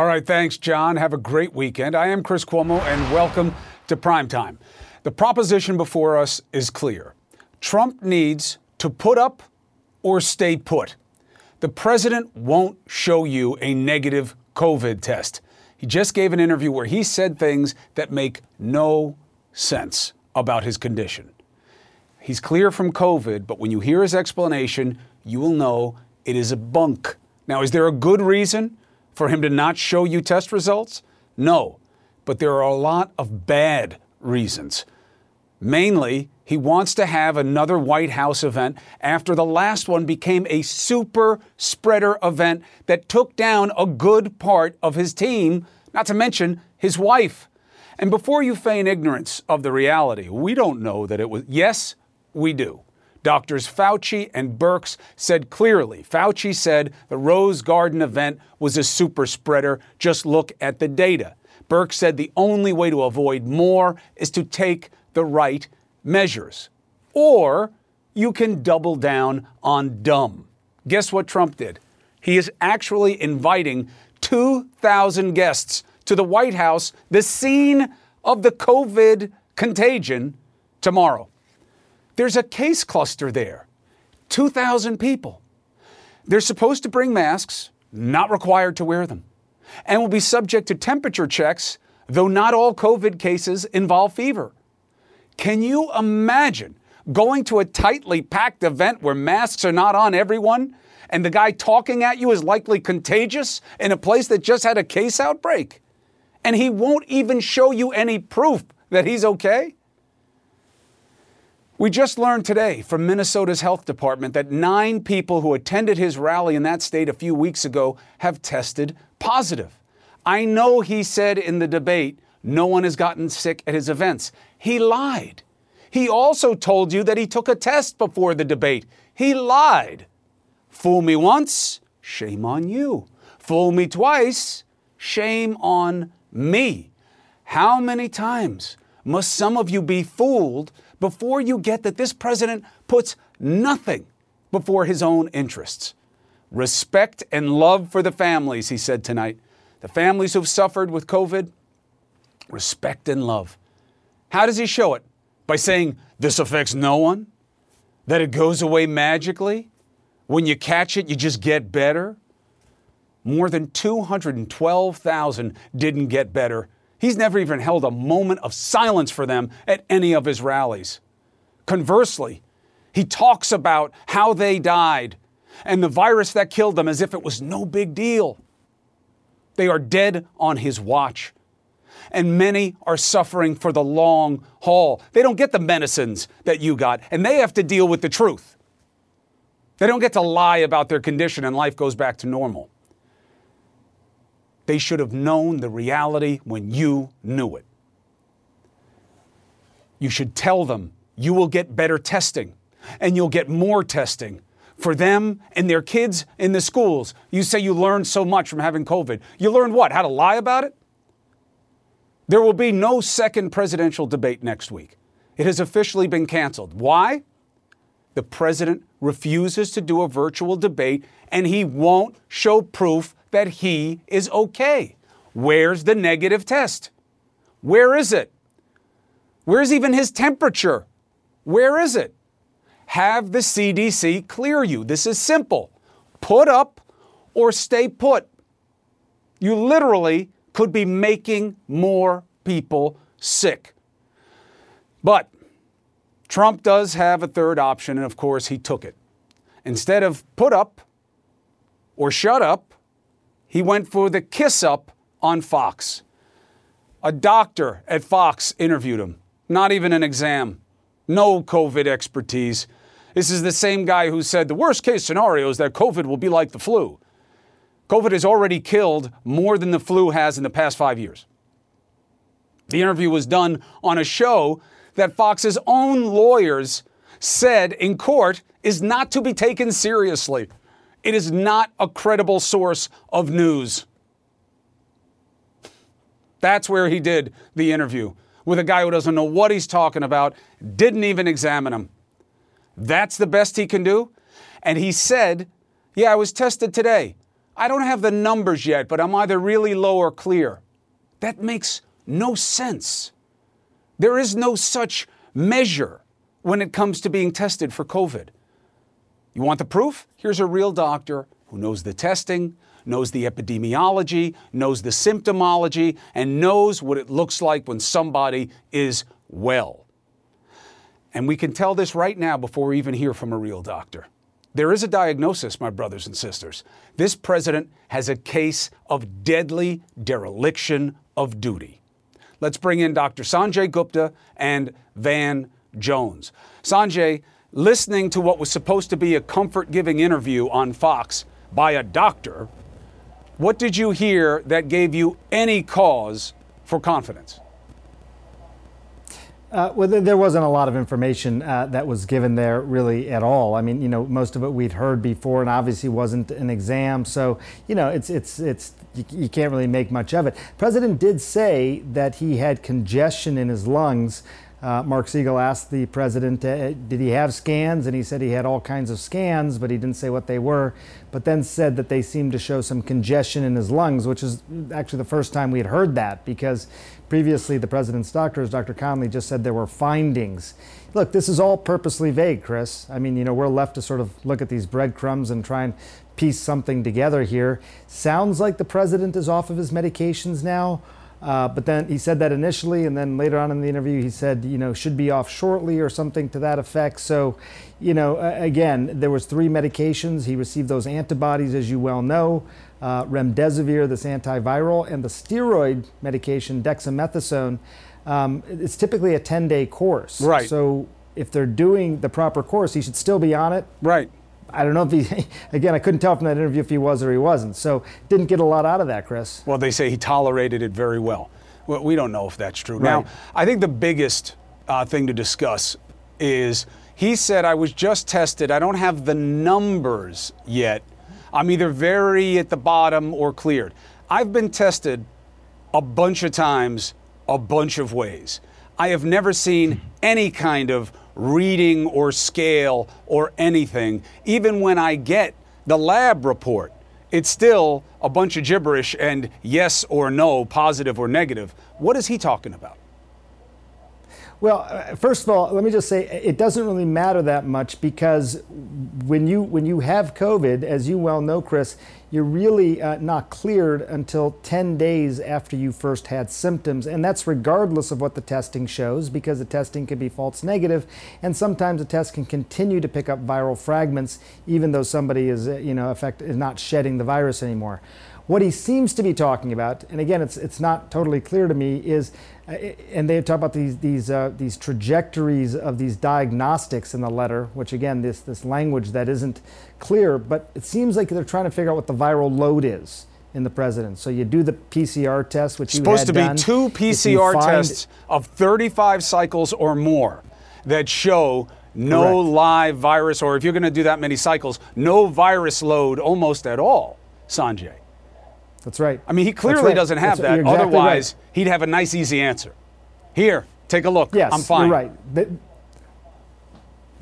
All right, thanks, John. Have a great weekend. I am Chris Cuomo, and welcome to Primetime. The proposition before us is clear Trump needs to put up or stay put. The president won't show you a negative COVID test. He just gave an interview where he said things that make no sense about his condition. He's clear from COVID, but when you hear his explanation, you will know it is a bunk. Now, is there a good reason for him to not show you test results? No, but there are a lot of bad reasons. Mainly, he wants to have another White House event after the last one became a super spreader event that took down a good part of his team, not to mention his wife. And before you feign ignorance of the reality, we don't know that it was, yes, we do. Doctors Fauci and Birx said clearly Fauci said the Rose Garden event was a super spreader. Just look at the data. Birx said the only way to avoid more is to take the right measures. Or you can double down on dumb. Guess what Trump did? He is actually inviting 2,000 guests to the White House, the scene of the COVID contagion, tomorrow. There's a case cluster there 2,000 people. They're supposed to bring masks, not required to wear them, and will be subject to temperature checks, though not all COVID cases involve fever. Can you imagine going to a tightly packed event where masks are not on everyone and the guy talking at you is likely contagious in a place that just had a case outbreak? And he won't even show you any proof that he's okay? We just learned today from Minnesota's health department that nine people who attended his rally in that state a few weeks ago have tested positive. I know he said in the debate no one has gotten sick at his events. He lied. He also told you that he took a test before the debate. He lied. Fool me once, shame on you. Fool me twice, shame on me. How many times must some of you be fooled before you get that this president puts nothing before his own interests? Respect and love for the families, he said tonight. The families who've suffered with COVID, respect and love. How does he show it? By saying this affects no one? That it goes away magically? When you catch it, you just get better? More than 212,000 didn't get better. He's never even held a moment of silence for them at any of his rallies. Conversely, he talks about how they died and the virus that killed them as if it was no big deal. They are dead on his watch and many are suffering for the long haul. They don't get the medicines that you got, and they have to deal with the truth. They don't get to lie about their condition and life goes back to normal. They should have known the reality when you knew it. You should tell them you will get better testing and you'll get more testing for them and their kids in the schools. You say you learned so much from having COVID. You learned what? How to lie about it? There will be no second presidential debate next week. It has officially been canceled. Why? The president refuses to do a virtual debate and he won't show proof that he is okay. Where's the negative test? Where is it? Where's even his temperature? Where is it? Have the CDC clear you. This is simple. Put up or stay put. You literally could be making more people sick. But Trump does have a third option, and of course, he took it. Instead of put up or shut up, he went for the kiss up on Fox. A doctor at Fox interviewed him, not even an exam, no COVID expertise. This is the same guy who said the worst case scenario is that COVID will be like the flu. COVID has already killed more than the flu has in the past five years. The interview was done on a show that Fox's own lawyers said in court is not to be taken seriously. It is not a credible source of news. That's where he did the interview with a guy who doesn't know what he's talking about, didn't even examine him. That's the best he can do. And he said, Yeah, I was tested today. I don't have the numbers yet, but I'm either really low or clear. That makes no sense. There is no such measure when it comes to being tested for COVID. You want the proof? Here's a real doctor who knows the testing, knows the epidemiology, knows the symptomology, and knows what it looks like when somebody is well. And we can tell this right now before we even hear from a real doctor. There is a diagnosis, my brothers and sisters. This president has a case of deadly dereliction of duty. Let's bring in Dr. Sanjay Gupta and Van Jones. Sanjay, listening to what was supposed to be a comfort giving interview on Fox by a doctor, what did you hear that gave you any cause for confidence? Uh, well, there wasn't a lot of information uh, that was given there really at all. I mean, you know, most of it we'd heard before, and obviously wasn't an exam. So, you know, it's it's it's you, you can't really make much of it. President did say that he had congestion in his lungs. Uh, Mark Siegel asked the president, uh, did he have scans? And he said he had all kinds of scans, but he didn't say what they were. But then said that they seemed to show some congestion in his lungs, which is actually the first time we had heard that because previously the president's doctors, Dr. Conley, just said there were findings. Look, this is all purposely vague, Chris. I mean, you know, we're left to sort of look at these breadcrumbs and try and piece something together here. Sounds like the president is off of his medications now. Uh, but then he said that initially, and then later on in the interview, he said, you know, should be off shortly or something to that effect. So, you know, again, there was three medications. He received those antibodies, as you well know, uh, remdesivir, this antiviral, and the steroid medication, dexamethasone. Um, it's typically a 10-day course. Right. So if they're doing the proper course, he should still be on it. Right. I don't know if he, again, I couldn't tell from that interview if he was or he wasn't. So didn't get a lot out of that, Chris. Well, they say he tolerated it very well. well we don't know if that's true. Right. Now, I think the biggest uh, thing to discuss is he said, I was just tested. I don't have the numbers yet. I'm either very at the bottom or cleared. I've been tested a bunch of times, a bunch of ways. I have never seen any kind of reading or scale or anything. Even when I get the lab report, it's still a bunch of gibberish and yes or no, positive or negative. What is he talking about? Well, uh, first of all, let me just say it doesn't really matter that much because when you when you have COVID, as you well know, Chris, you're really uh, not cleared until 10 days after you first had symptoms, and that's regardless of what the testing shows because the testing can be false negative, and sometimes the test can continue to pick up viral fragments even though somebody is uh, you know effect is not shedding the virus anymore. What he seems to be talking about, and again, it's it's not totally clear to me, is uh, and they talk about these these uh, these trajectories of these diagnostics in the letter, which again, this this language that isn't clear, but it seems like they're trying to figure out what the viral load is in the president. So you do the PCR test, which supposed to be done. two PCR tests of 35 cycles or more that show no Correct. live virus, or if you're going to do that many cycles, no virus load almost at all, Sanjay. That's right. I mean, he clearly right. doesn't have That's, that. Exactly Otherwise, right. he'd have a nice, easy answer. Here, take a look. Yes, I'm fine. You're right. The,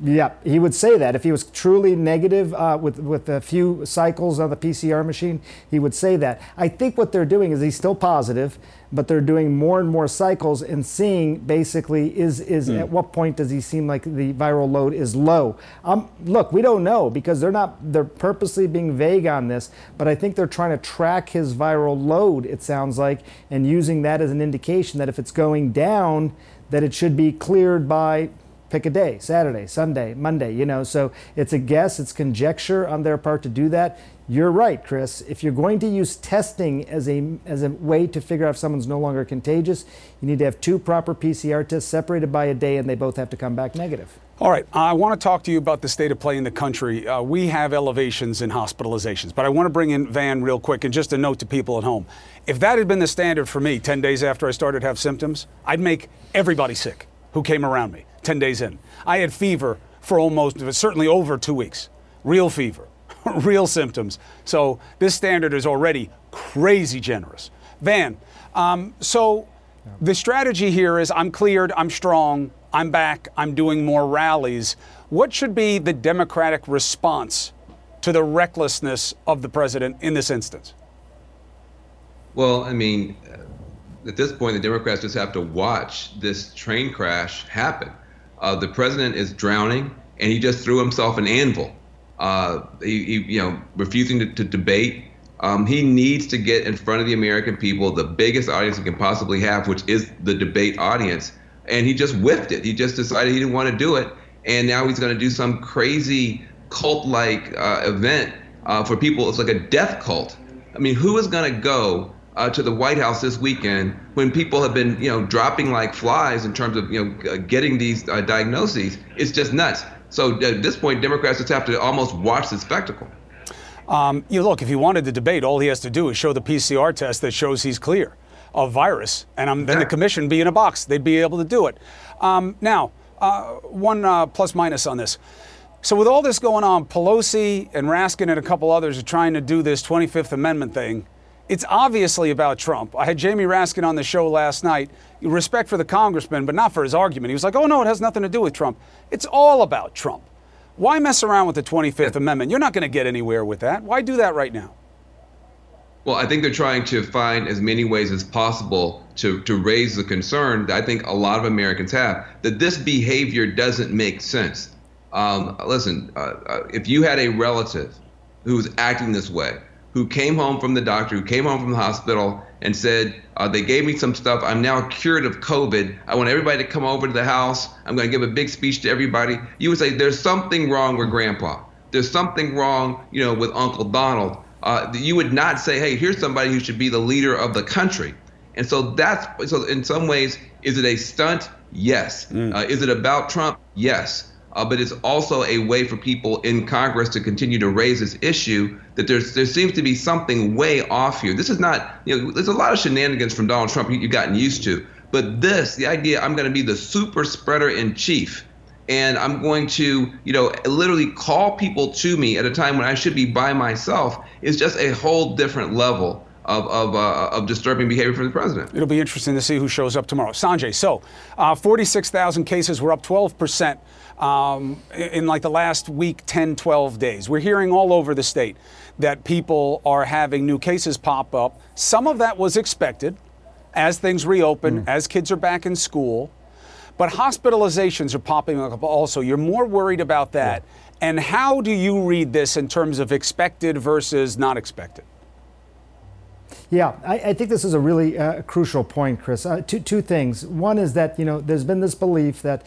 yeah, he would say that if he was truly negative uh, with with a few cycles on the PCR machine, he would say that. I think what they're doing is he's still positive, but they're doing more and more cycles and seeing basically is is mm. at what point does he seem like the viral load is low. Um, look, we don't know because they're not they're purposely being vague on this, but I think they're trying to track his viral load. It sounds like and using that as an indication that if it's going down, that it should be cleared by pick a day Saturday, Sunday, Monday, you know. So it's a guess, it's conjecture on their part to do that. You're right, Chris. If you're going to use testing as a, as a way to figure out if someone's no longer contagious, you need to have two proper PCR tests separated by a day and they both have to come back negative. All right, I want to talk to you about the state of play in the country. Uh, we have elevations in hospitalizations, but I want to bring in Van real quick and just a note to people at home. If that had been the standard for me 10 days after I started to have symptoms, I'd make everybody sick who came around me. 10 days in. I had fever for almost, certainly over two weeks. Real fever, real symptoms. So this standard is already crazy generous. Van, um, so the strategy here is I'm cleared, I'm strong, I'm back, I'm doing more rallies. What should be the Democratic response to the recklessness of the president in this instance? Well, I mean, at this point, the Democrats just have to watch this train crash happen. Uh, the president is drowning, and he just threw himself an anvil. Uh, he, he, you know, refusing to, to debate. Um, he needs to get in front of the American people, the biggest audience he can possibly have, which is the debate audience. And he just whiffed it. He just decided he didn't want to do it, and now he's going to do some crazy cult-like uh, event uh, for people. It's like a death cult. I mean, who is going to go uh, to the White House this weekend when people have been, you know, dropping like flies in terms of, you know, getting these uh, diagnoses. It's just nuts. So at this point, Democrats just have to almost watch the spectacle. Um, you look, if he wanted to debate, all he has to do is show the PCR test that shows he's clear of virus, and um, then the commission be in a box. They'd be able to do it. Um, now, uh, one uh, plus minus on this. So with all this going on, Pelosi and Raskin and a couple others are trying to do this 25th Amendment thing. It's obviously about Trump. I had Jamie Raskin on the show last night. Respect for the congressman, but not for his argument. He was like, oh, no, it has nothing to do with Trump. It's all about Trump. Why mess around with the 25th Amendment? You're not going to get anywhere with that. Why do that right now? Well, I think they're trying to find as many ways as possible to, to raise the concern that I think a lot of Americans have that this behavior doesn't make sense. Um, listen, uh, uh, if you had a relative who was acting this way, who came home from the doctor, who came home from the hospital and said, uh, They gave me some stuff. I'm now cured of COVID. I want everybody to come over to the house. I'm going to give a big speech to everybody. You would say, There's something wrong with grandpa. There's something wrong, you know, with Uncle Donald. Uh, you would not say, Hey, here's somebody who should be the leader of the country. And so that's so in some ways, is it a stunt? Yes. Mm. Uh, is it about Trump? Yes uh, but it's also a way for people in Congress to continue to raise this issue that there's there seems to be something way off here. This is not, you know, there's a lot of shenanigans from Donald Trump you've gotten used to, but this, the idea I'm going to be the super spreader in chief, and I'm going to, you know, literally call people to me at a time when I should be by myself, is just a whole different level of, of, uh, of, disturbing behavior from the president. It'll be interesting to see who shows up tomorrow. Sanjay, so uh, 46,000 cases were up 12 percent um, in like the last week, 10, 12 days. We're hearing all over the state that people are having new cases pop up. Some of that was expected as things reopen, mm. as kids are back in school. But hospitalizations are popping up also. You're more worried about that. Yeah. And how do you read this in terms of expected versus not expected? Yeah, I, I, think this is a really uh, crucial point, Chris. Uh, two, two things. One is that, you know, there's been this belief that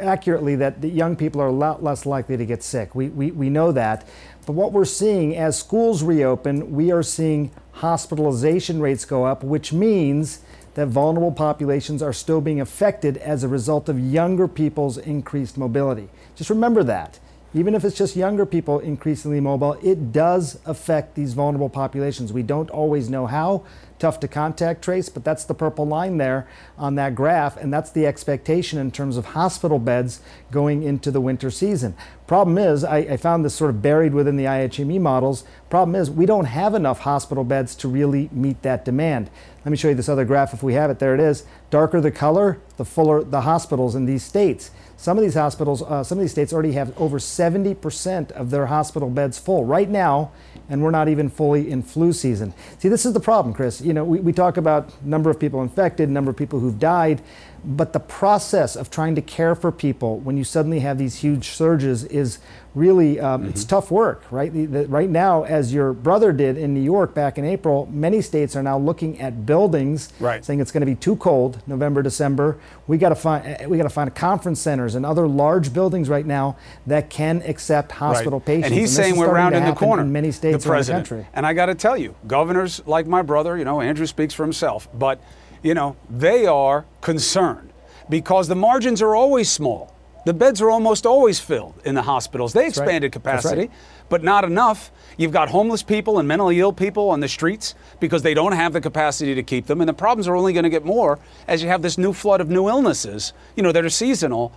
accurately that the young people are a lot less likely to get sick. We, we, we know that. But what we're seeing as schools reopen, we are seeing hospitalization rates go up, which means that vulnerable populations are still being affected as a result of younger people's increased mobility. Just remember that. Even if it's just younger people increasingly mobile, it does affect these vulnerable populations. We don't always know how, tough to contact trace, but that's the purple line there on that graph, and that's the expectation in terms of hospital beds going into the winter season. Problem is, I, I found this sort of buried within the IHME models. Problem is, we don't have enough hospital beds to really meet that demand. Let me show you this other graph if we have it. There it is. Darker the color, the fuller the hospitals in these states. Some of these hospitals, uh, some of these states already have over 70% of their hospital beds full right now, and we're not even fully in flu season. See, this is the problem, Chris. You know, we, we talk about number of people infected, number of people who've died, but the process of trying to care for people when you suddenly have these huge surges is really um, mm-hmm. it's tough work right the, the, right now as your brother did in new york back in april many states are now looking at buildings right. saying it's going to be too cold november december we got to find eh, we got to find conference centers and other large buildings right now that can accept hospital right. patients and he's and saying we're rounding the corner in many states the president. the country and i got to tell you governors like my brother you know andrew speaks for himself but you know they are concerned because the margins are always small the beds are almost always filled in the hospitals. They That's expanded right. capacity, right. but not enough. You've got homeless people and mentally ill people on the streets because they don't have the capacity to keep them. And the problems are only going to get more as you have this new flood of new illnesses, you know, that are seasonal.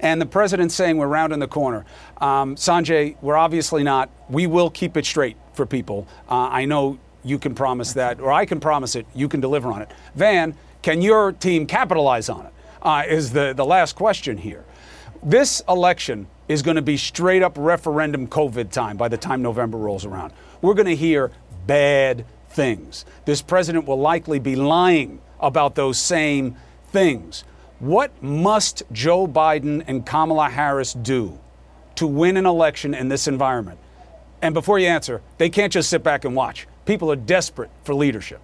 And the president's saying we're rounding the corner. Um, Sanjay, we're obviously not. We will keep it straight for people. Uh, I know you can promise that, or I can promise it. You can deliver on it. Van, can your team capitalize on it? Uh, is the, the last question here This election is going to be straight up referendum COVID time by the time November rolls around. We're going to hear bad things. This president will likely be lying about those same things. What must Joe Biden and Kamala Harris do to win an election in this environment? And before you answer, they can't just sit back and watch. People are desperate for leadership.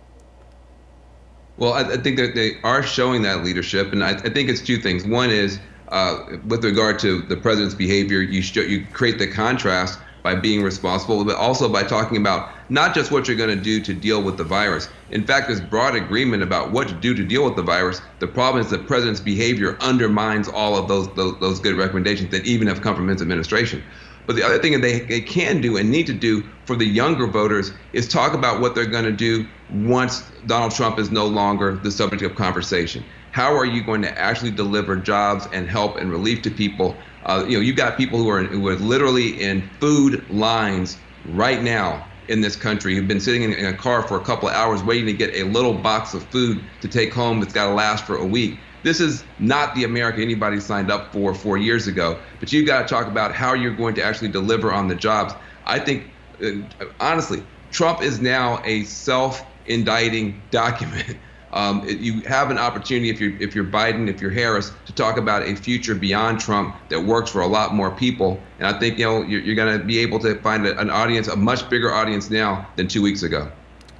Well, I, think that they are showing that leadership, and I think it's two things. One is uh, with regard to the president's behavior, you show, you create the contrast by being responsible, but also by talking about not just what you're going to do to deal with the virus. In fact, there's broad agreement about what to do to deal with the virus. The problem is the president's behavior undermines all of those those, those good recommendations that even have come from his administration. But the other thing that they, they can do and need to do for the younger voters is talk about what they're going to do once Donald Trump is no longer the subject of conversation. How are you going to actually deliver jobs and help and relief to people? Uh, you know, you've got people who are who are literally in food lines right now in this country who've been sitting in, in a car for a couple of hours waiting to get a little box of food to take home that's got to last for a week. This is not the America anybody signed up for four years ago. But you've got to talk about how you're going to actually deliver on the jobs. I think, uh, honestly, Trump is now a self-indicting document. Um, it, you have an opportunity if you're if you're Biden, if you're Harris, to talk about a future beyond Trump that works for a lot more people. And I think you know you're, you're going to be able to find a, an audience, a much bigger audience now than two weeks ago.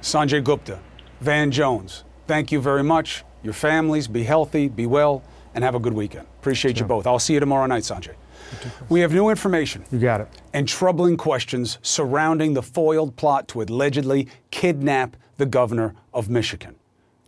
Sanjay Gupta, Van Jones, thank you very much your families. Be healthy, be well, and have a good weekend. Appreciate sure. you both. I'll see you tomorrow night, Sanjay. We have new information. You got it. And troubling questions surrounding the foiled plot to allegedly kidnap the governor of Michigan.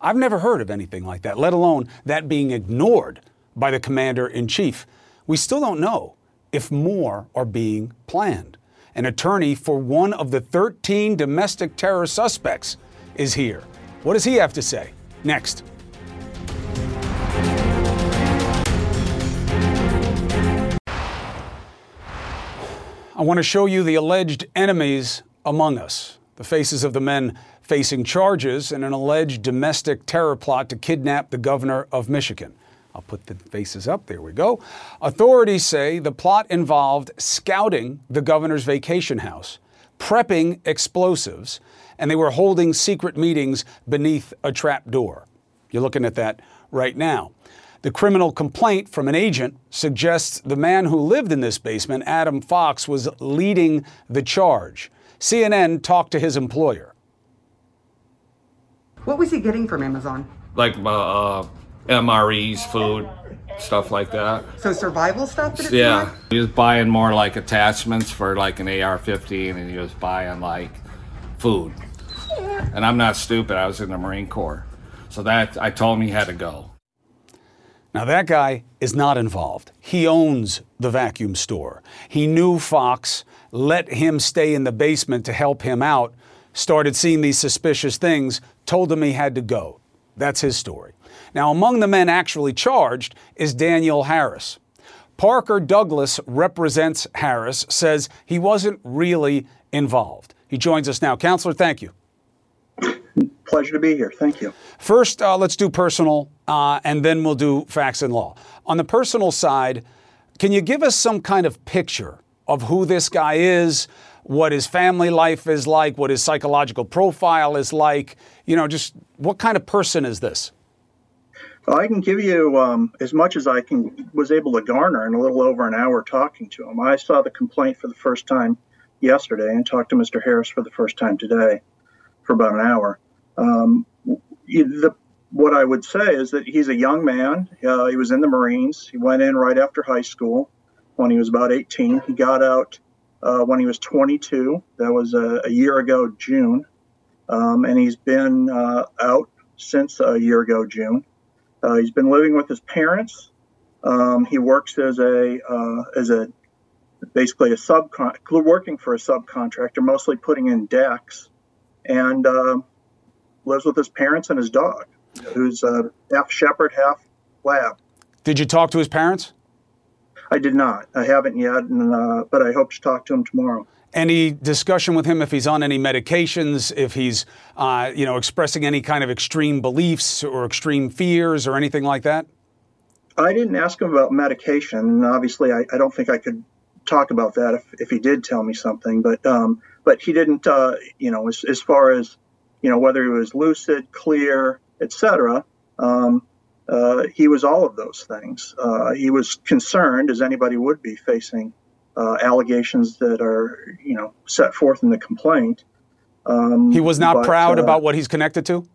I've never heard of anything like that, let alone that being ignored by the commander in chief. We still don't know if more are being planned. An attorney for one of the 13 domestic terror suspects is here. What does he have to say? Next. I want to show you the alleged enemies among us, the faces of the men facing charges in an alleged domestic terror plot to kidnap the governor of Michigan. I'll put the faces up. There we go. Authorities say the plot involved scouting the governor's vacation house, prepping explosives, and they were holding secret meetings beneath a trap door. You're looking at that right now. The criminal complaint from an agent suggests the man who lived in this basement, Adam Fox, was leading the charge. CNN talked to his employer. What was he getting from Amazon? Like uh, MREs, food, stuff like that. So survival stuff? yeah. Like? He was buying more like attachments for like an AR-15 and he was buying like food. And I'm not stupid. I was in the Marine Corps. So that I told him he had to go. Now, that guy is not involved. He owns the vacuum store. He knew Fox, let him stay in the basement to help him out, started seeing these suspicious things, told him he had to go. That's his story. Now, among the men actually charged is Daniel Harris. Parker Douglas represents Harris, says he wasn't really involved. He joins us now. Counselor, thank you pleasure to be here. Thank you. First, uh, let's do personal, uh, and then we'll do facts and law. On the personal side, can you give us some kind of picture of who this guy is, what his family life is like, what his psychological profile is like? You know, just what kind of person is this? Well, I can give you um, as much as I can was able to garner in a little over an hour talking to him. I saw the complaint for the first time yesterday and talked to Mr. Harris for the first time today for about an hour. Um, the, what I would say is that he's a young man. Uh, he was in the Marines. He went in right after high school when he was about 18. He got out uh, when he was 22. That was a, a year ago, June. Um, and he's been uh, out since a year ago, June. Uh, he's been living with his parents. Um, he works as a uh, as a basically a subcon working for a subcontractor, mostly putting in decks. And uh, lives with his parents and his dog, who's uh, half shepherd, half lab. Did you talk to his parents? I did not. I haven't yet, and, uh, but I hope to talk to him tomorrow. Any discussion with him if he's on any medications, if he's, uh, you know, expressing any kind of extreme beliefs or extreme fears or anything like that? I didn't ask him about medication, and obviously, I, I don't think I could talk about that if, if he did tell me something. But um, but he didn't, uh, you know, as, as far as you know, whether he was lucid, clear, etc. Um, uh, he was all of those things. Uh, he was concerned, as anybody would be, facing uh, allegations that are, you know, set forth in the complaint. Um, he was not but, proud uh, about what he's connected to.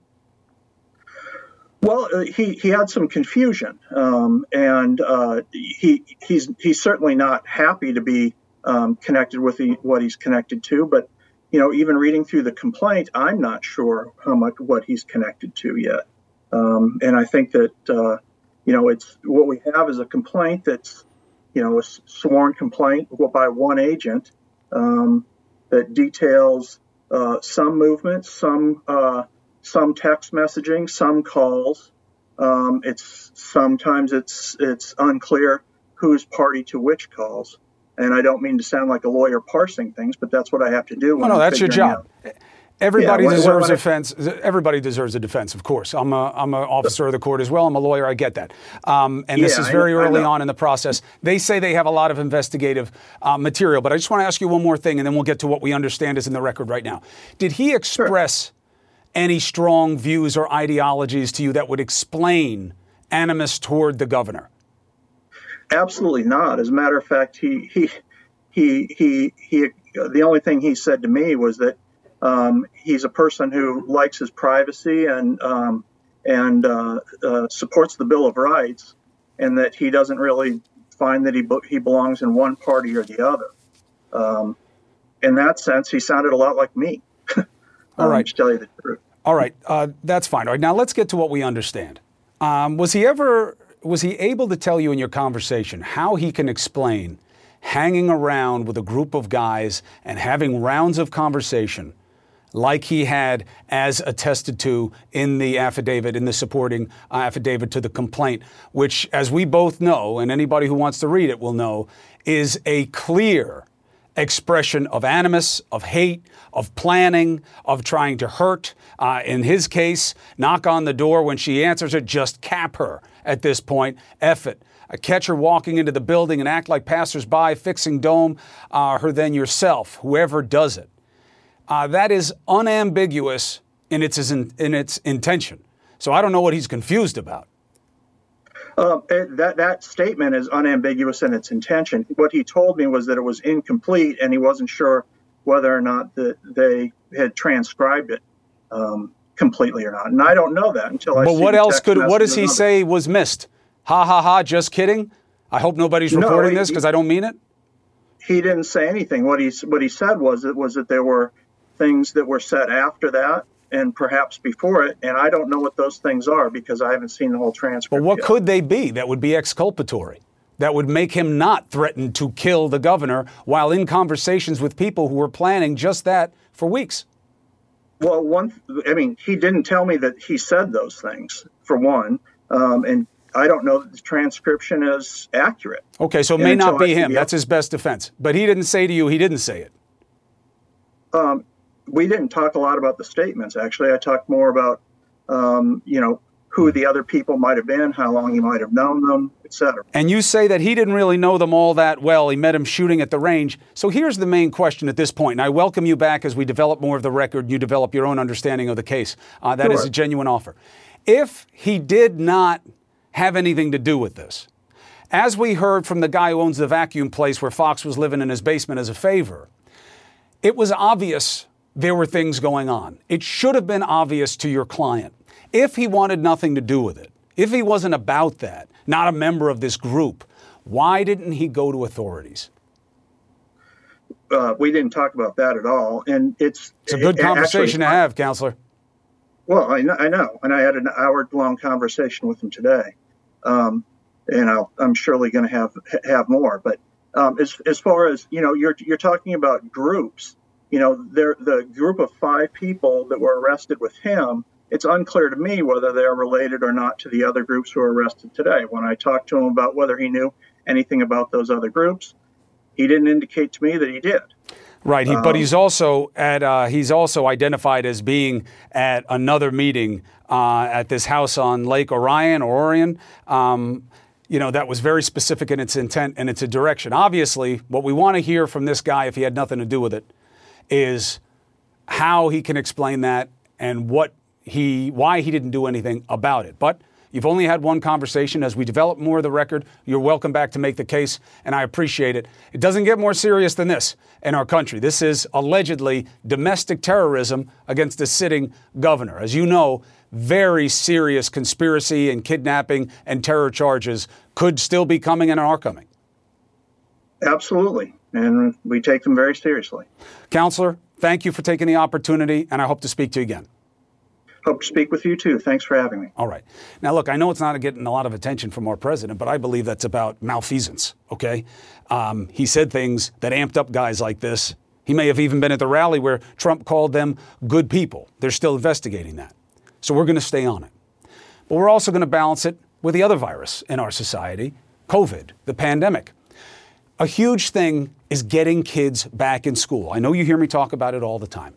Well, uh, he, he had some confusion, um, and uh, he he's he's certainly not happy to be um, connected with the, what he's connected to. But you know, even reading through the complaint, I'm not sure how much what he's connected to yet. Um, and I think that uh, you know, it's what we have is a complaint that's you know a sworn complaint by one agent um, that details uh, some movements, some uh, some text messaging, some calls. Um, it's sometimes it's it's unclear who's party to which calls. And I don't mean to sound like a lawyer parsing things, but that's what I have to do. No, no, that's your job. Out. Everybody yeah, deserves a defense. Everybody deserves a defense, of course. I'm a I'm an officer of the court as well. I'm a lawyer. I get that. Um, and this is very I, early I on in the process. They say they have a lot of investigative uh, material, but I just want to ask you one more thing, and then we'll get to what we understand is in the record right now. Did he express sure. any strong views or ideologies to you that would explain animus toward the governor? Absolutely not. As a matter of fact, he he he he he. The only thing he said to me was that um, he's a person who likes his privacy and um, and uh, uh, supports the Bill of Rights, and that he doesn't really find that he he belongs in one party or the other. Um, in that sense, he sounded a lot like me. All right, to tell you the truth. All right, uh, that's fine. All right, now let's get to what we understand. Um, was he ever was he able to tell you in your conversation how he can explain hanging around with a group of guys and having rounds of conversation like he had as attested to in the affidavit, in the supporting affidavit to the complaint, which, as we both know, and anybody who wants to read it will know, is a clear expression of animus, of hate, of planning, of trying to hurt. Uh, in his case, knock on the door when she answers it, just cap her at this point. F it. Uh, catch her walking into the building and act like passersby, fixing dome uh, her then yourself, whoever does it. Uh, that is unambiguous in its, in, in its intention. So I don't know what he's confused about. Uh, it, that that statement is unambiguous in its intention. What he told me was that it was incomplete, and he wasn't sure whether or not that they had transcribed it um, completely or not. And I don't know that until I. But what else could? What does he say was missed? Ha ha ha! Just kidding. I hope nobody's reporting no, he, this because I don't mean it. He didn't say anything. What he what he said was it was that there were things that were said after that and perhaps before it. And I don't know what those things are because I haven't seen the whole transcript. But what yet. could they be that would be exculpatory? That would make him not threaten to kill the governor while in conversations with people who were planning just that for weeks. Well, one, I mean, he didn't tell me that he said those things, for one. Um, and I don't know that the transcription is accurate. Okay, so it may not be him. That's his best defense. But he didn't say to you he didn't say it. Um, we didn't talk a lot about the statements. Actually, I talked more about, um, you know, who the other people might have been, how long he might have known them, etc. And you say that he didn't really know them all that well. He met him shooting at the range. So here's the main question at this point, and I welcome you back as we develop more of the record. You develop your own understanding of the case. Uh, that sure. is a genuine offer. If he did not have anything to do with this, as we heard from the guy who owns the vacuum place where Fox was living in his basement as a favor, it was obvious there were things going on. It should have been obvious to your client. If he wanted nothing to do with it, if he wasn't about that, not a member of this group, why didn't he go to authorities? Uh, we didn't talk about that at all, and it's it's a good it, conversation actually, to have, counselor. Well, I know, I know, and I had an hour-long conversation with him today, um, and i am surely going to have have more. But um, as as far as you know, you're you're talking about groups you know, the group of five people that were arrested with him, it's unclear to me whether they're related or not to the other groups who were arrested today. When I talked to him about whether he knew anything about those other groups, he didn't indicate to me that he did. Right, he, um, but he's also at uh, he's also identified as being at another meeting uh, at this house on Lake Orion or Orion. Um, you know, that was very specific in its intent and its direction. Obviously, what we want to hear from this guy, if he had nothing to do with it, is how he can explain that and what he, why he didn't do anything about it. But You've only had one conversation. As we develop more of the record, you're welcome back to make the case, and I appreciate it. It doesn't get more serious than this in our country. This is allegedly domestic terrorism against a sitting governor. As you know, very serious conspiracy and kidnapping and terror charges could still be coming and are coming. Absolutely. And we take them very seriously. Counselor, thank you for taking the opportunity, and I hope to speak to you again. Hope to speak with you too. Thanks for having me. All right. Now, look, I know it's not getting a lot of attention from our president, but I believe that's about malfeasance, okay? Um, he said things that amped up guys like this. He may have even been at the rally where Trump called them good people. They're still investigating that. So we're going to stay on it. But we're also going to balance it with the other virus in our society COVID, the pandemic. A huge thing is getting kids back in school. I know you hear me talk about it all the time.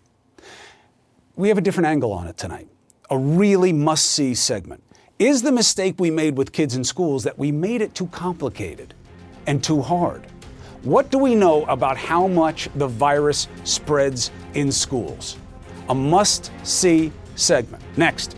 We have a different angle on it tonight a really must see segment. Is the mistake we made with kids in schools that we made it too complicated and too hard? What do we know about how much the virus spreads in schools? A must see segment. Next.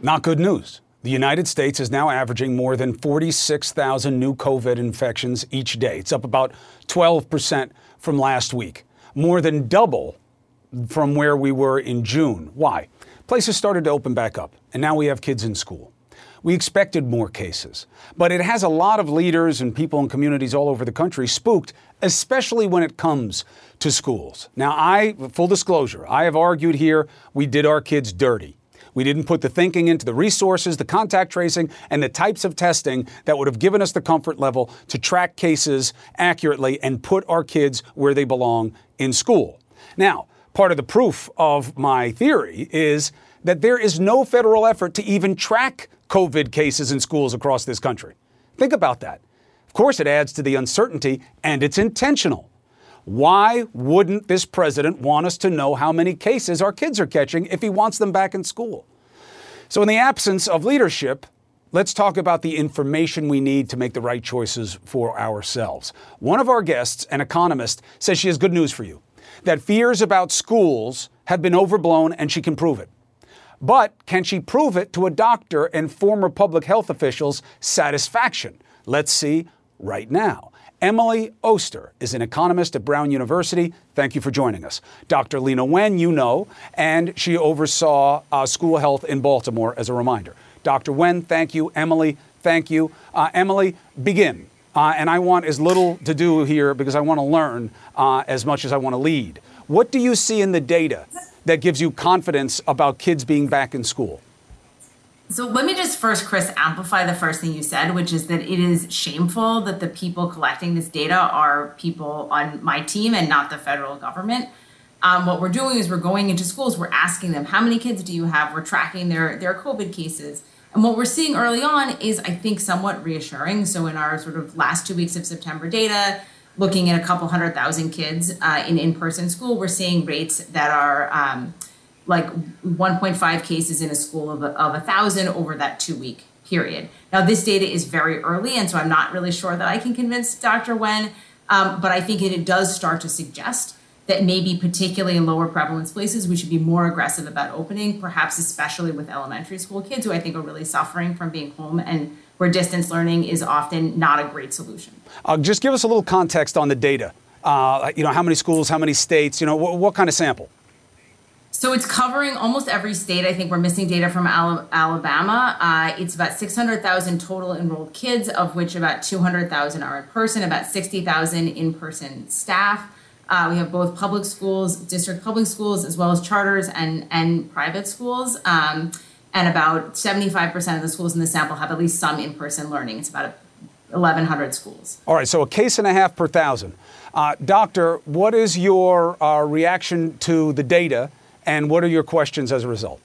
Not good news. The United States is now averaging more than 46,000 new COVID infections each day. It's up about 12% from last week more than double from where we were in June. Why? Places started to open back up, and now we have kids in school. We expected more cases, but it has a lot of leaders and people in communities all over the country spooked, especially when it comes to schools. Now, I, full disclosure, I have argued here we did our kids dirty. We didn't put the thinking into the resources, the contact tracing, and the types of testing that would have given us the comfort level to track cases accurately and put our kids where they belong in school. Now, part of the proof of my theory is that there is no federal effort to even track COVID cases in schools across this country. Think about that. Of course, it adds to the uncertainty, and it's intentional. Why wouldn't this president want us to know how many cases our kids are catching if he wants them back in school? So, in the absence of leadership, let's talk about the information we need to make the right choices for ourselves. One of our guests, an economist, says she has good news for you that fears about schools have been overblown and she can prove it. But can she prove it to a doctor and former public health officials' satisfaction? Let's see right now. Emily Oster is an economist at Brown University. Thank you for joining us. Dr. Leana Wen, you know, and she oversaw uh, school health in Baltimore as a reminder. Dr. Wen, thank you. Emily, thank you. Uh, Emily, begin. Uh, and I want as little to do here because I want to learn uh, as much as I want to lead. What do you see in the data that gives you confidence about kids being back in school? So let me just first, Chris, amplify the first thing you said, which is that it is shameful that the people collecting this data are people on my team and not the federal government. Um, what we're doing is we're going into schools, we're asking them, how many kids do you have? We're tracking their, their COVID cases. And what we're seeing early on is, I think, somewhat reassuring. So in our sort of last two weeks of September data, looking at a couple hundred thousand kids uh, in in-person school, we're seeing rates that are um, like 1.5 cases in a school of a, of thousand over that two week period. Now, this data is very early, and so I'm not really sure that I can convince Dr. Wen, um, but I think it, it does start to suggest that maybe particularly in lower prevalence places, we should be more aggressive about opening, perhaps especially with elementary school kids who I think are really suffering from being home and where distance learning is often not a great solution. Uh, just give us a little context on the data. Uh, you know, how many schools, how many states, you know, wh- what kind of sample? So it's covering almost every state. I think we're missing data from Alabama. Uh, it's about 600,000 total enrolled kids, of which about 200,000 are in person, about 60,000 in person staff. Uh, we have both public schools, district public schools, as well as charters and, and private schools. Um, and about 75% of the schools in the sample have at least some in person learning. It's about 1,100 schools. All right, so a case and a half per thousand. Uh, doctor, what is your uh, reaction to the data? And what are your questions as a result?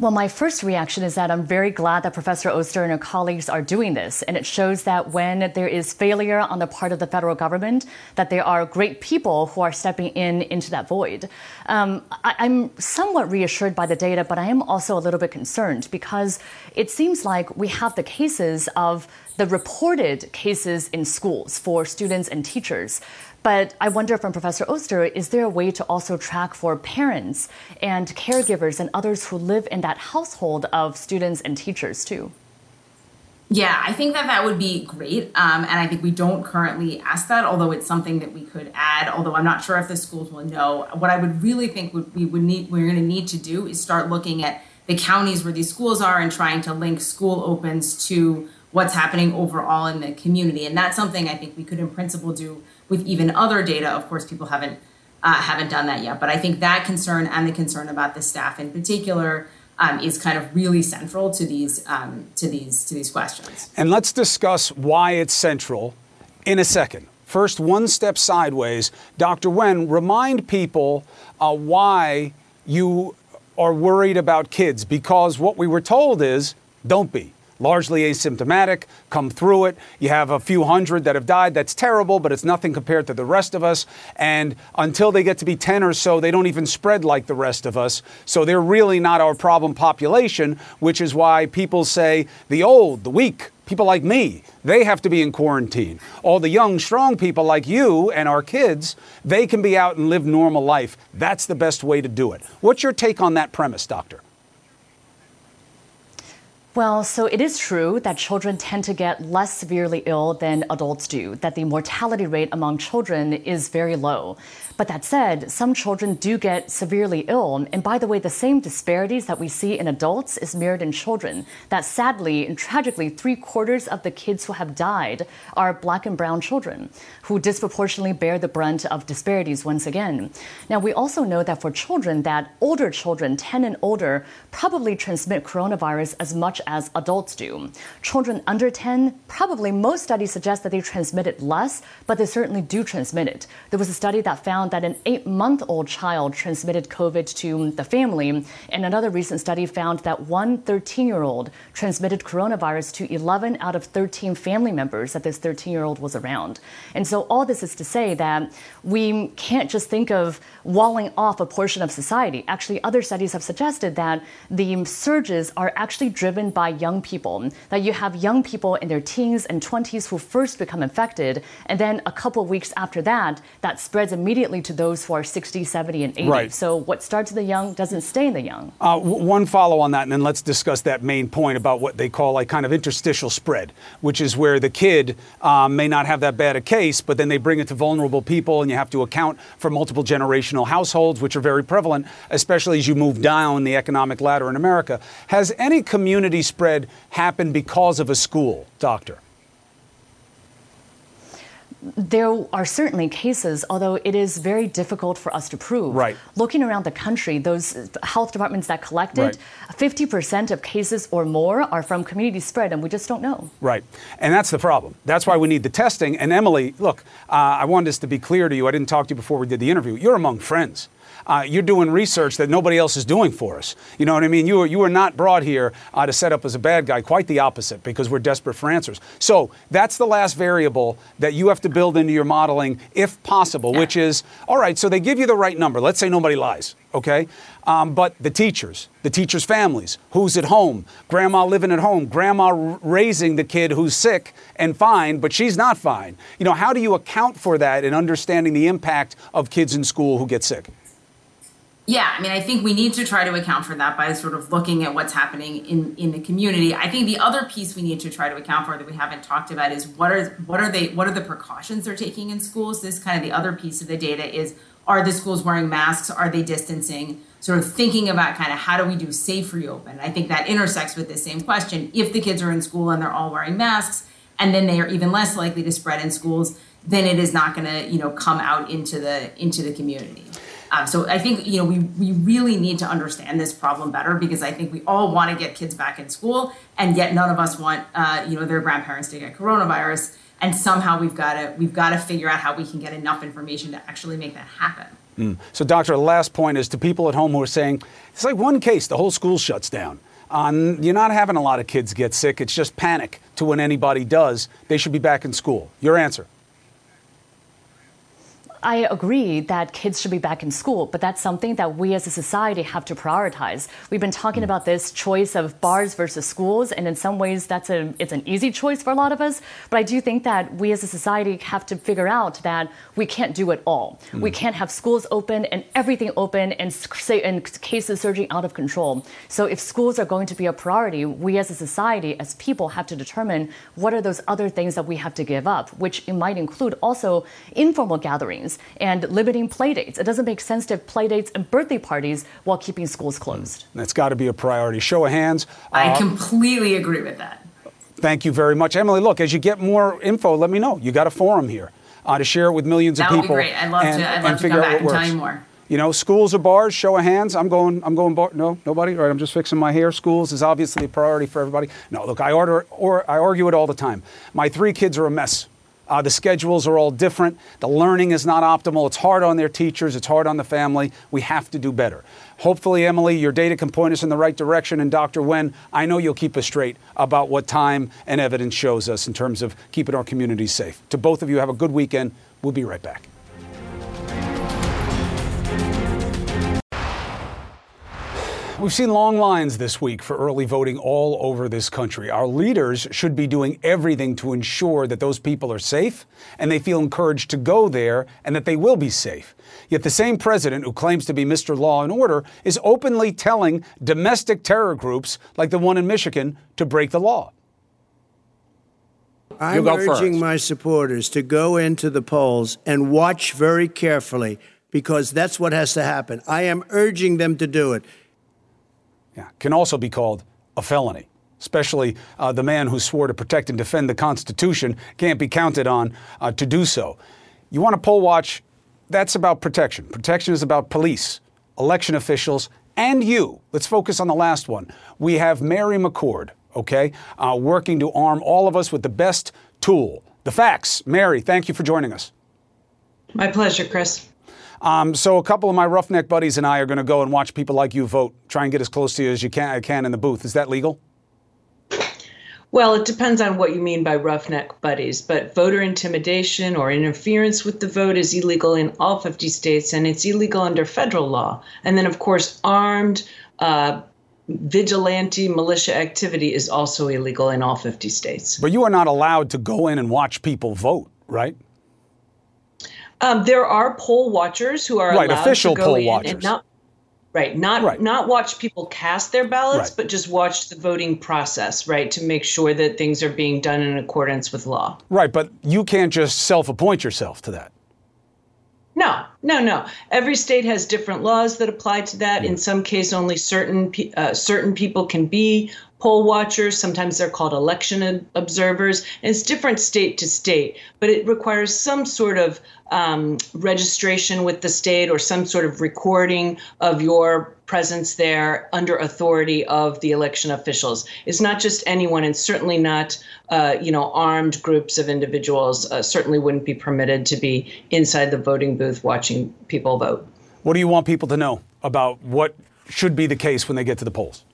Well, my first reaction is that I'm very glad that Professor Oster and her colleagues are doing this. And it shows that when there is failure on the part of the federal government, that there are great people who are stepping in into that void. Um, I, I'm somewhat reassured by the data, but I am also a little bit concerned because it seems like we have the cases of the reported cases in schools for students and teachers. But I wonder from Professor Oster, is there a way to also track for parents and caregivers and others who live in that household of students and teachers too? Yeah, I think that that would be great. Um, and I think we don't currently ask that, although it's something that we could add, although I'm not sure if the schools will know. What I would really think would, we would need, we're going to need to do is start looking at the counties where these schools are and trying to link school opens to what's happening overall in the community. And that's something I think we could in principle do with even other data. Of course, people haven't uh, haven't done that yet, but I think that concern and the concern about the staff in particular um, is kind of really central to these um, to these to these questions. And let's discuss why it's central in a second. First, one step sideways, Dr. Wen, remind people uh, why you are worried about kids because what we were told is don't be largely asymptomatic, come through it. You have a few hundred that have died. That's terrible, but it's nothing compared to the rest of us. And until they get to be 10 or so, they don't even spread like the rest of us. So they're really not our problem population, which is why people say the old, the weak, people like me, they have to be in quarantine. All the young, strong people like you and our kids, they can be out and live normal life. That's the best way to do it. What's your take on that premise, doctor? Well, so it is true that children tend to get less severely ill than adults do, that the mortality rate among children is very low. But that said, some children do get severely ill. And by the way, the same disparities that we see in adults is mirrored in children. That sadly and tragically, three quarters of the kids who have died are black and brown children who disproportionately bear the brunt of disparities once again. Now, we also know that for children, that older children, 10 and older, probably transmit coronavirus as much as adults do. Children under 10, probably most studies suggest that they transmit it less, but they certainly do transmit it. There was a study that found found that an eight month old child transmitted COVID to the family. And another recent study found that one 13 year old transmitted coronavirus to 11 out of 13 family members that this 13 year old was around. And so, all this is to say that we can't just think of walling off a portion of society. Actually, other studies have suggested that the surges are actually driven by young people, that you have young people in their teens and 20s who first become infected, and then a couple of weeks after that, that spreads immediately to those who are 60, 70, and 80. Right. So what starts in the young doesn't stay in the young. Uh, w- one follow on that, and then let's discuss that main point about what they call like kind of interstitial spread, which is where the kid um, may not have that bad a case, but then they bring it to vulnerable people, and you have to account for multiple generational households, which are very prevalent, especially as you move down the economic ladder in America. Has any community spread happened because of a school, doctor? There are certainly cases, although it is very difficult for us to prove. Right. Looking around the country, those health departments that collected, right. 50% of cases or more are from community spread, and we just don't know. Right. And that's the problem. That's why we need the testing. And Emily, look, uh, I wanted this to be clear to you. I didn't talk to you before we did the interview. You're among friends uh, you're doing research that nobody else is doing for us. You know what I mean? You are, you are not brought here uh, to set up as a bad guy, quite the opposite, because we're desperate for answers. So that's the last variable that you have to build into your modeling, if possible, which is all right, so they give you the right number. Let's say nobody lies, okay? Um, but the teachers, the teachers' families, who's at home, grandma living at home, grandma raising the kid who's sick and fine, but she's not fine. You know, how do you account for that in understanding the impact of kids in school who get sick? Yeah, I mean, I think we need to try to account for that by sort of looking at what's happening in, in the community. I think the other piece we need to try to account for that we haven't talked about is what are what are they what are the precautions they're taking in schools? This kind of the other piece of the data is are the schools wearing masks? Are they distancing? Sort of thinking about kind of how do we do safe reopen? I think that intersects with the same question. If the kids are in school and they're all wearing masks, and then they are even less likely to spread in schools, then it is not going to you know come out into the into the community. Um, so I think you know we we really need to understand this problem better because I think we all want to get kids back in school, and yet none of us want uh, you know their grandparents to get coronavirus. And somehow we've got to we've got to figure out how we can get enough information to actually make that happen. Mm. So, doctor, last point is to people at home who are saying it's like one case, the whole school shuts down. Um, you're not having a lot of kids get sick. It's just panic to when anybody does. They should be back in school. Your answer. I agree that kids should be back in school, but that's something that we as a society have to prioritize. We've been talking about this choice of bars versus schools, and in some ways that's a it's an easy choice for a lot of us. But I do think that we as a society have to figure out that we can't do it all. Mm. We can't have schools open and everything open and say and cases surging out of control. So if schools are going to be a priority, we as a society, as people, have to determine what are those other things that we have to give up, which might include also informal gatherings and limiting playdates. It doesn't make sense to have playdates and birthday parties while keeping schools closed. That's got to be a priority. Show of hands. I uh, completely agree with that. Thank you very much, Emily. Look, as you get more info, let me know. You got a forum here uh, to share it with millions that of people. That would be great. I'd love and, to. I'd love to come back and tell you more. You know, schools or bars, show of hands. I'm going, I'm going bar. No, nobody? All right, I'm just fixing my hair. Schools is obviously a priority for everybody. No, look, I order, or I argue it all the time. My three kids are a mess. Uh, the schedules are all different. The learning is not optimal. It's hard on their teachers. It's hard on the family. We have to do better. Hopefully, Emily, your data can point us in the right direction. And Dr. Wen, I know you'll keep us straight about what time and evidence shows us in terms of keeping our communities safe. To both of you, have a good weekend. We'll be right back. We've seen long lines this week for early voting all over this country. Our leaders should be doing everything to ensure that those people are safe and they feel encouraged to go there and that they will be safe. Yet the same president who claims to be Mr. Law and Order is openly telling domestic terror groups like the one in Michigan to break the law. I'm urging first. my supporters to go into the polls and watch very carefully because that's what has to happen. I am urging them to do it yeah, can also be called a felony. Especially uh, the man who swore to protect and defend the Constitution can't be counted on uh, to do so. You want to poll watch? That's about protection. Protection is about police, election officials, and you. Let's focus on the last one. We have Mary McCord, okay, uh, working to arm all of us with the best tool the facts. Mary, thank you for joining us. My pleasure, Chris. Um, so a couple of my roughneck buddies and I are going to go and watch people like you vote. Try and get as close to you as you can, can in the booth. Is that legal? Well, it depends on what you mean by roughneck buddies, but voter intimidation or interference with the vote is illegal in all 50 states and it's illegal under federal law. And then, of course, armed uh, vigilante militia activity is also illegal in all 50 states. But you are not allowed to go in and watch people vote, right? Um, there are poll watchers who are right, allowed official to go poll in watchers. and not right, not right. not watch people cast their ballots, right. but just watch the voting process, right, to make sure that things are being done in accordance with law. Right, but you can't just self-appoint yourself to that. No, no, no. Every state has different laws that apply to that. In some case, only certain uh, certain people can be poll watchers. Sometimes they're called election observers. And it's different state to state, but it requires some sort of um, registration with the state or some sort of recording of your presence there under authority of the election officials. It's not just anyone, and certainly not, uh, you know, armed groups of individuals. Uh, certainly wouldn't be permitted to be inside the voting booth watching people vote. What do you want people to know about what should be the case when they get to the polls?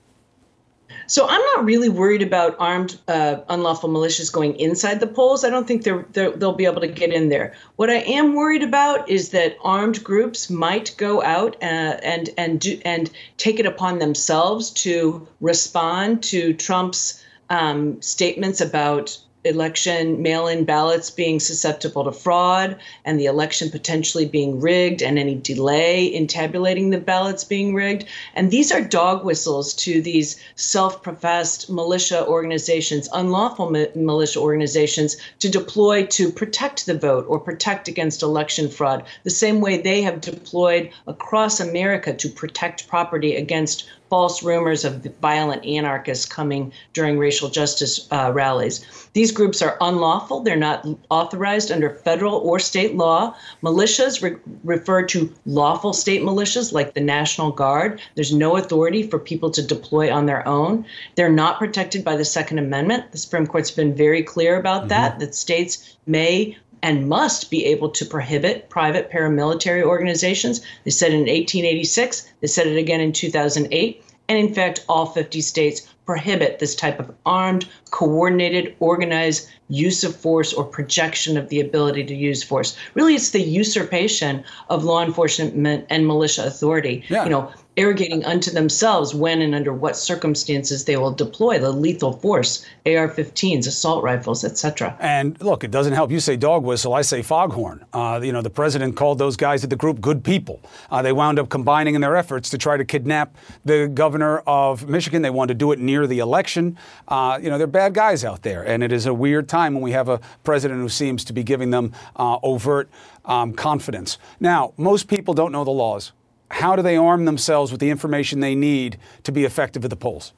So I'm not really worried about armed uh, unlawful militias going inside the polls. I don't think they're, they're, they'll be able to get in there. What I am worried about is that armed groups might go out uh, and and do, and take it upon themselves to respond to Trump's um, statements about election mail in ballots being susceptible to fraud and the election potentially being rigged and any delay in tabulating the ballots being rigged. And these are dog whistles to these self professed militia organizations, unlawful mi- militia organizations, to deploy to protect the vote or protect against election fraud, the same way they have deployed across America to protect property against false rumors of violent anarchists coming during racial justice uh, rallies. These groups are unlawful. They're not authorized under federal or state law. Militias re- refer to lawful state militias like the National Guard. There's no authority for people to deploy on their own. They're not protected by the Second Amendment. The Supreme Court's been very clear about mm-hmm. that, that states may and must be able to prohibit private paramilitary organizations. They said it in 1886, they said it again in 2008. And in fact, all 50 states prohibit this type of armed, coordinated, organized use of force or projection of the ability to use force. Really, it's the usurpation of law enforcement and militia authority. Yeah. You know, arrogating unto themselves when and under what circumstances they will deploy the lethal force, AR-15s, assault rifles, etc. And look, it doesn't help. You say dog whistle, I say foghorn. Uh, you know, the president called those guys at the group good people. Uh, they wound up combining in their efforts to try to kidnap the governor of Michigan. They wanted to do it near the election. Uh, you know, they're bad guys out there, and it is a weird time when we have a president who seems to be giving them uh, overt um, confidence. Now, most people don't know the laws. How do they arm themselves with the information they need to be effective at the polls?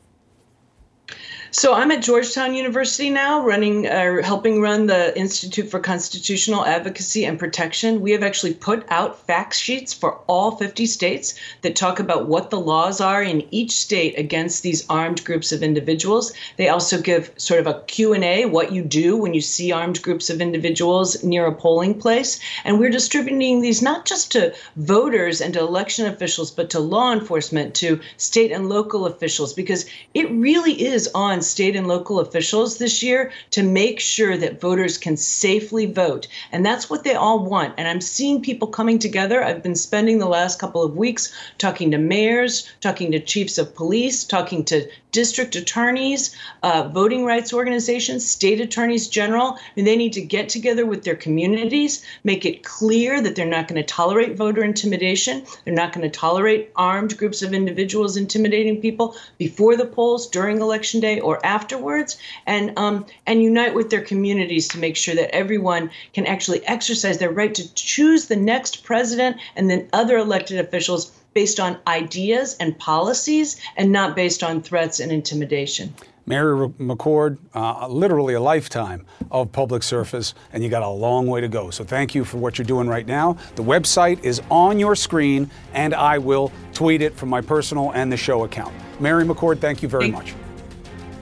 So I'm at Georgetown University now, running or uh, helping run the Institute for Constitutional Advocacy and Protection. We have actually put out fact sheets for all 50 states that talk about what the laws are in each state against these armed groups of individuals. They also give sort of a Q&A, what you do when you see armed groups of individuals near a polling place. And we're distributing these not just to voters and to election officials, but to law enforcement, to state and local officials, because it really is on state and local officials this year to make sure that voters can safely vote. And that's what they all want. And I'm seeing people coming together. I've been spending the last couple of weeks talking to mayors, talking to chiefs of police, talking to district attorneys, uh, voting rights organizations, state attorneys general. And they need to get together with their communities, make it clear that they're not going to tolerate voter intimidation. They're not going to tolerate armed groups of individuals intimidating people before the polls, during election day, or afterwards, and um, and unite with their communities to make sure that everyone can actually exercise their right to choose the next president and then other elected officials based on ideas and policies and not based on threats and intimidation. Mary McCord, uh, literally a lifetime of public service, and you got a long way to go. So thank you for what you're doing right now. The website is on your screen, and I will tweet it from my personal and the show account. Mary McCord, thank you very thank, much.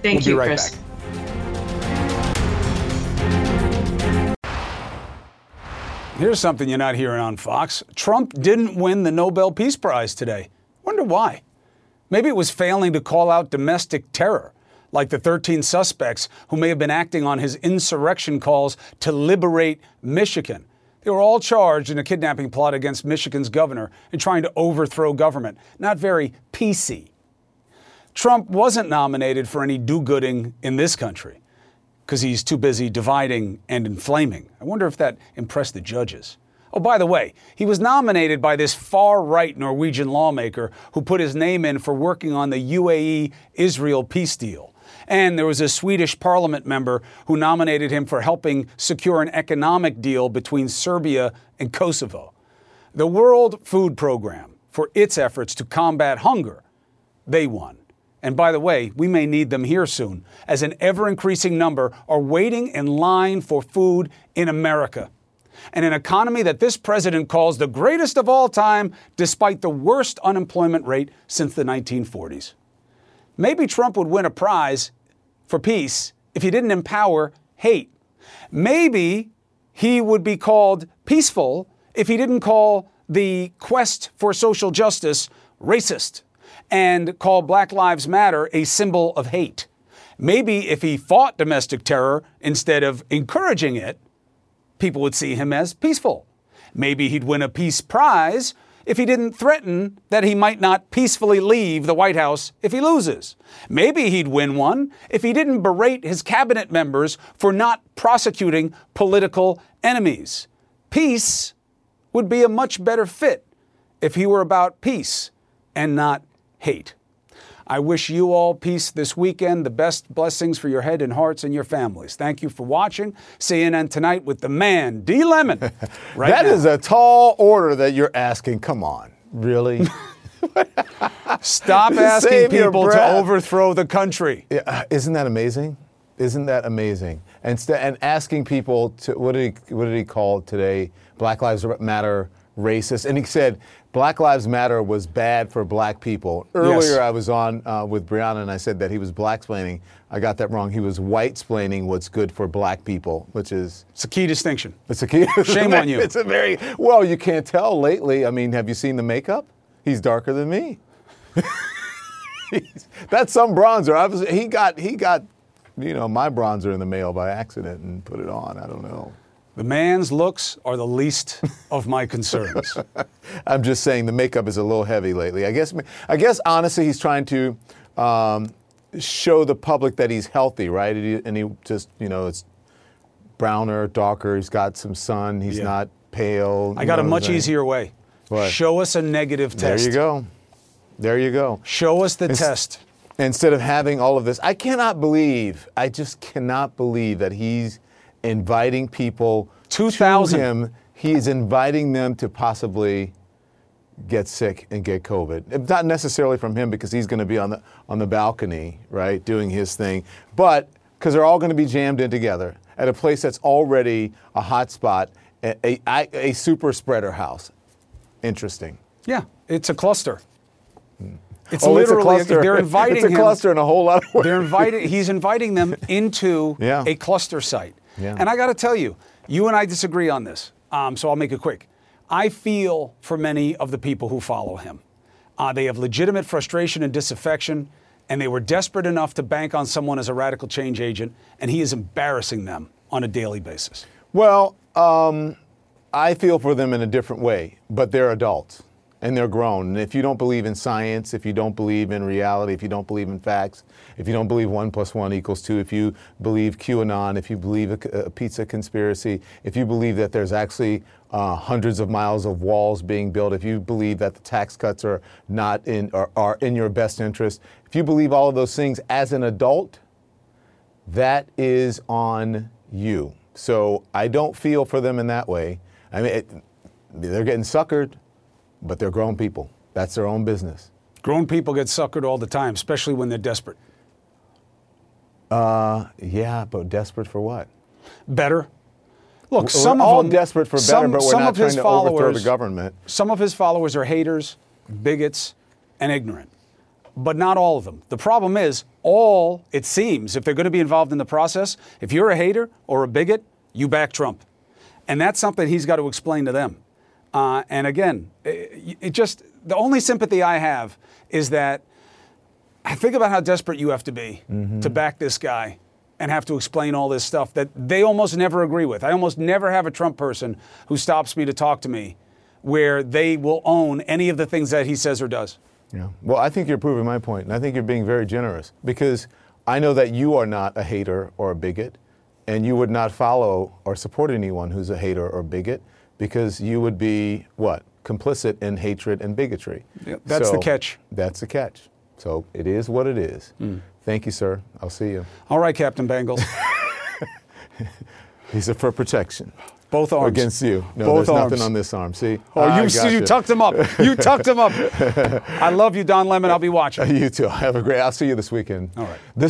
Thank we'll you, be right Chris. back. Here's something you're not hearing on Fox. Trump didn't win the Nobel Peace Prize today. Wonder why? Maybe it was failing to call out domestic terror, like the 13 suspects who may have been acting on his insurrection calls to liberate Michigan. They were all charged in a kidnapping plot against Michigan's governor and trying to overthrow government. Not very PC. Trump wasn't nominated for any do gooding in this country because he's too busy dividing and inflaming. I wonder if that impressed the judges. Oh, by the way, he was nominated by this far right Norwegian lawmaker who put his name in for working on the UAE Israel peace deal. And there was a Swedish parliament member who nominated him for helping secure an economic deal between Serbia and Kosovo. The World Food Program, for its efforts to combat hunger, they won. And by the way, we may need them here soon, as an ever increasing number are waiting in line for food in America. And an economy that this president calls the greatest of all time, despite the worst unemployment rate since the 1940s. Maybe Trump would win a prize for peace if he didn't empower hate. Maybe he would be called peaceful if he didn't call the quest for social justice racist and call Black Lives Matter a symbol of hate. Maybe if he fought domestic terror instead of encouraging it, people would see him as peaceful. Maybe he'd win a peace prize if he didn't threaten that he might not peacefully leave the White House if he loses. Maybe he'd win one if he didn't berate his cabinet members for not prosecuting political enemies. Peace would be a much better fit if he were about peace and not hate. I wish you all peace this weekend, the best blessings for your head and hearts and your families. Thank you for watching CNN Tonight with the man, D. Lemon. Right that now. is a tall order that you're asking. Come on, really? Stop asking Save people to overthrow the country. Yeah, uh, isn't that amazing? Isn't that amazing? And, st- and asking people to what did he what did he call today? Black Lives Matter racist. And he said Black Lives Matter was bad for black people. Earlier, Yes. I was on uh, with Brianna and I said that he was black splaining. I got that wrong. He was white splaining what's good for black people, which is. It's a key distinction. It's a key. Shame on you. It's a very. Well, you can't tell lately. I mean, have you seen the makeup? He's darker than me. That's some bronzer. I was, he got he got, you know, my bronzer in the mail by accident and put it on. I don't know. The man's looks are the least of my concerns. I'm just saying the makeup is a little heavy lately. I guess I guess honestly he's trying to um, show the public that he's healthy, right? And he, and he just you know it's browner, darker. He's got some sun. He's Yeah. not pale. I got a know what I'm much easier way. What? Show us a negative test. There you go. There you go. Show us the Ins- test. Instead of having all of this, I cannot believe, I just cannot believe that he's inviting people 2,000. to him. He's inviting them to possibly get sick and get COVID. Not necessarily from him because he's going to be on the on the balcony, right, doing his thing, but because they're all going to be jammed in together at a place that's already a hot spot, a, a, a- super spreader house. Interesting. Yeah, it's a cluster. Hmm. It's Oh, it's a literally cluster. they're inviting It's a him- cluster in a whole lot of ways. They're inviting. He's inviting them into Yeah. a cluster site. Yeah. And I got to tell you, you and I disagree on this. Um, so I'll make it quick. I feel for many of the people who follow him. Uh, they have legitimate frustration and disaffection, and they were desperate enough to bank on someone as a radical change agent, and he is embarrassing them on a daily basis. Well, um, I feel for them in a different way, but they're adults and they're grown. And if you don't believe in science, if you don't believe in reality, if you don't believe in facts, if you don't believe one plus one equals two, if you believe QAnon, if you believe a, a pizza conspiracy, if you believe that there's actually uh, hundreds of miles of walls being built, if you believe that the tax cuts are not in are, are in your best interest, if you believe all of those things as an adult, that is on you. So I don't feel for them in that way. I mean, it, they're getting suckered, but they're grown people. That's their own business. Grown people get suckered all the time, especially when they're desperate. Uh, yeah, but desperate for what? Better. Look, We're some all of them, desperate for better, some, but we're some not of his trying to overthrow the government. Some of his followers are haters, bigots, and ignorant, but not all of them. The problem is, all it seems, if they're going to be involved in the process, if you're a hater or a bigot, you back Trump, and that's something he's got to explain to them. Uh, and again, it, it just the only sympathy I have is that I think about how desperate you have to be to back this guy and have to explain all this stuff that they almost never agree with. I almost never have a Trump person who stops me to talk to me where they will own any of the things that he says or does. Yeah. Well, I think you're proving my point, and I think you're being very generous because I know that you are not a hater or a bigot, and you would not follow or support anyone who's a hater or bigot because you would be what complicit in hatred and bigotry. Yep, that's the catch. That's the catch. So it is what it is. Hmm. Thank you, sir. I'll see you. All right, Captain. These are for protection. Both arms. Against you. No, Both there's arms. nothing on this arm. See? Oh, you, gotcha. you tucked him up. You tucked him up. I love you, Don Lemon. I'll be watching. You too. Have a great. I'll see you this weekend. All right. This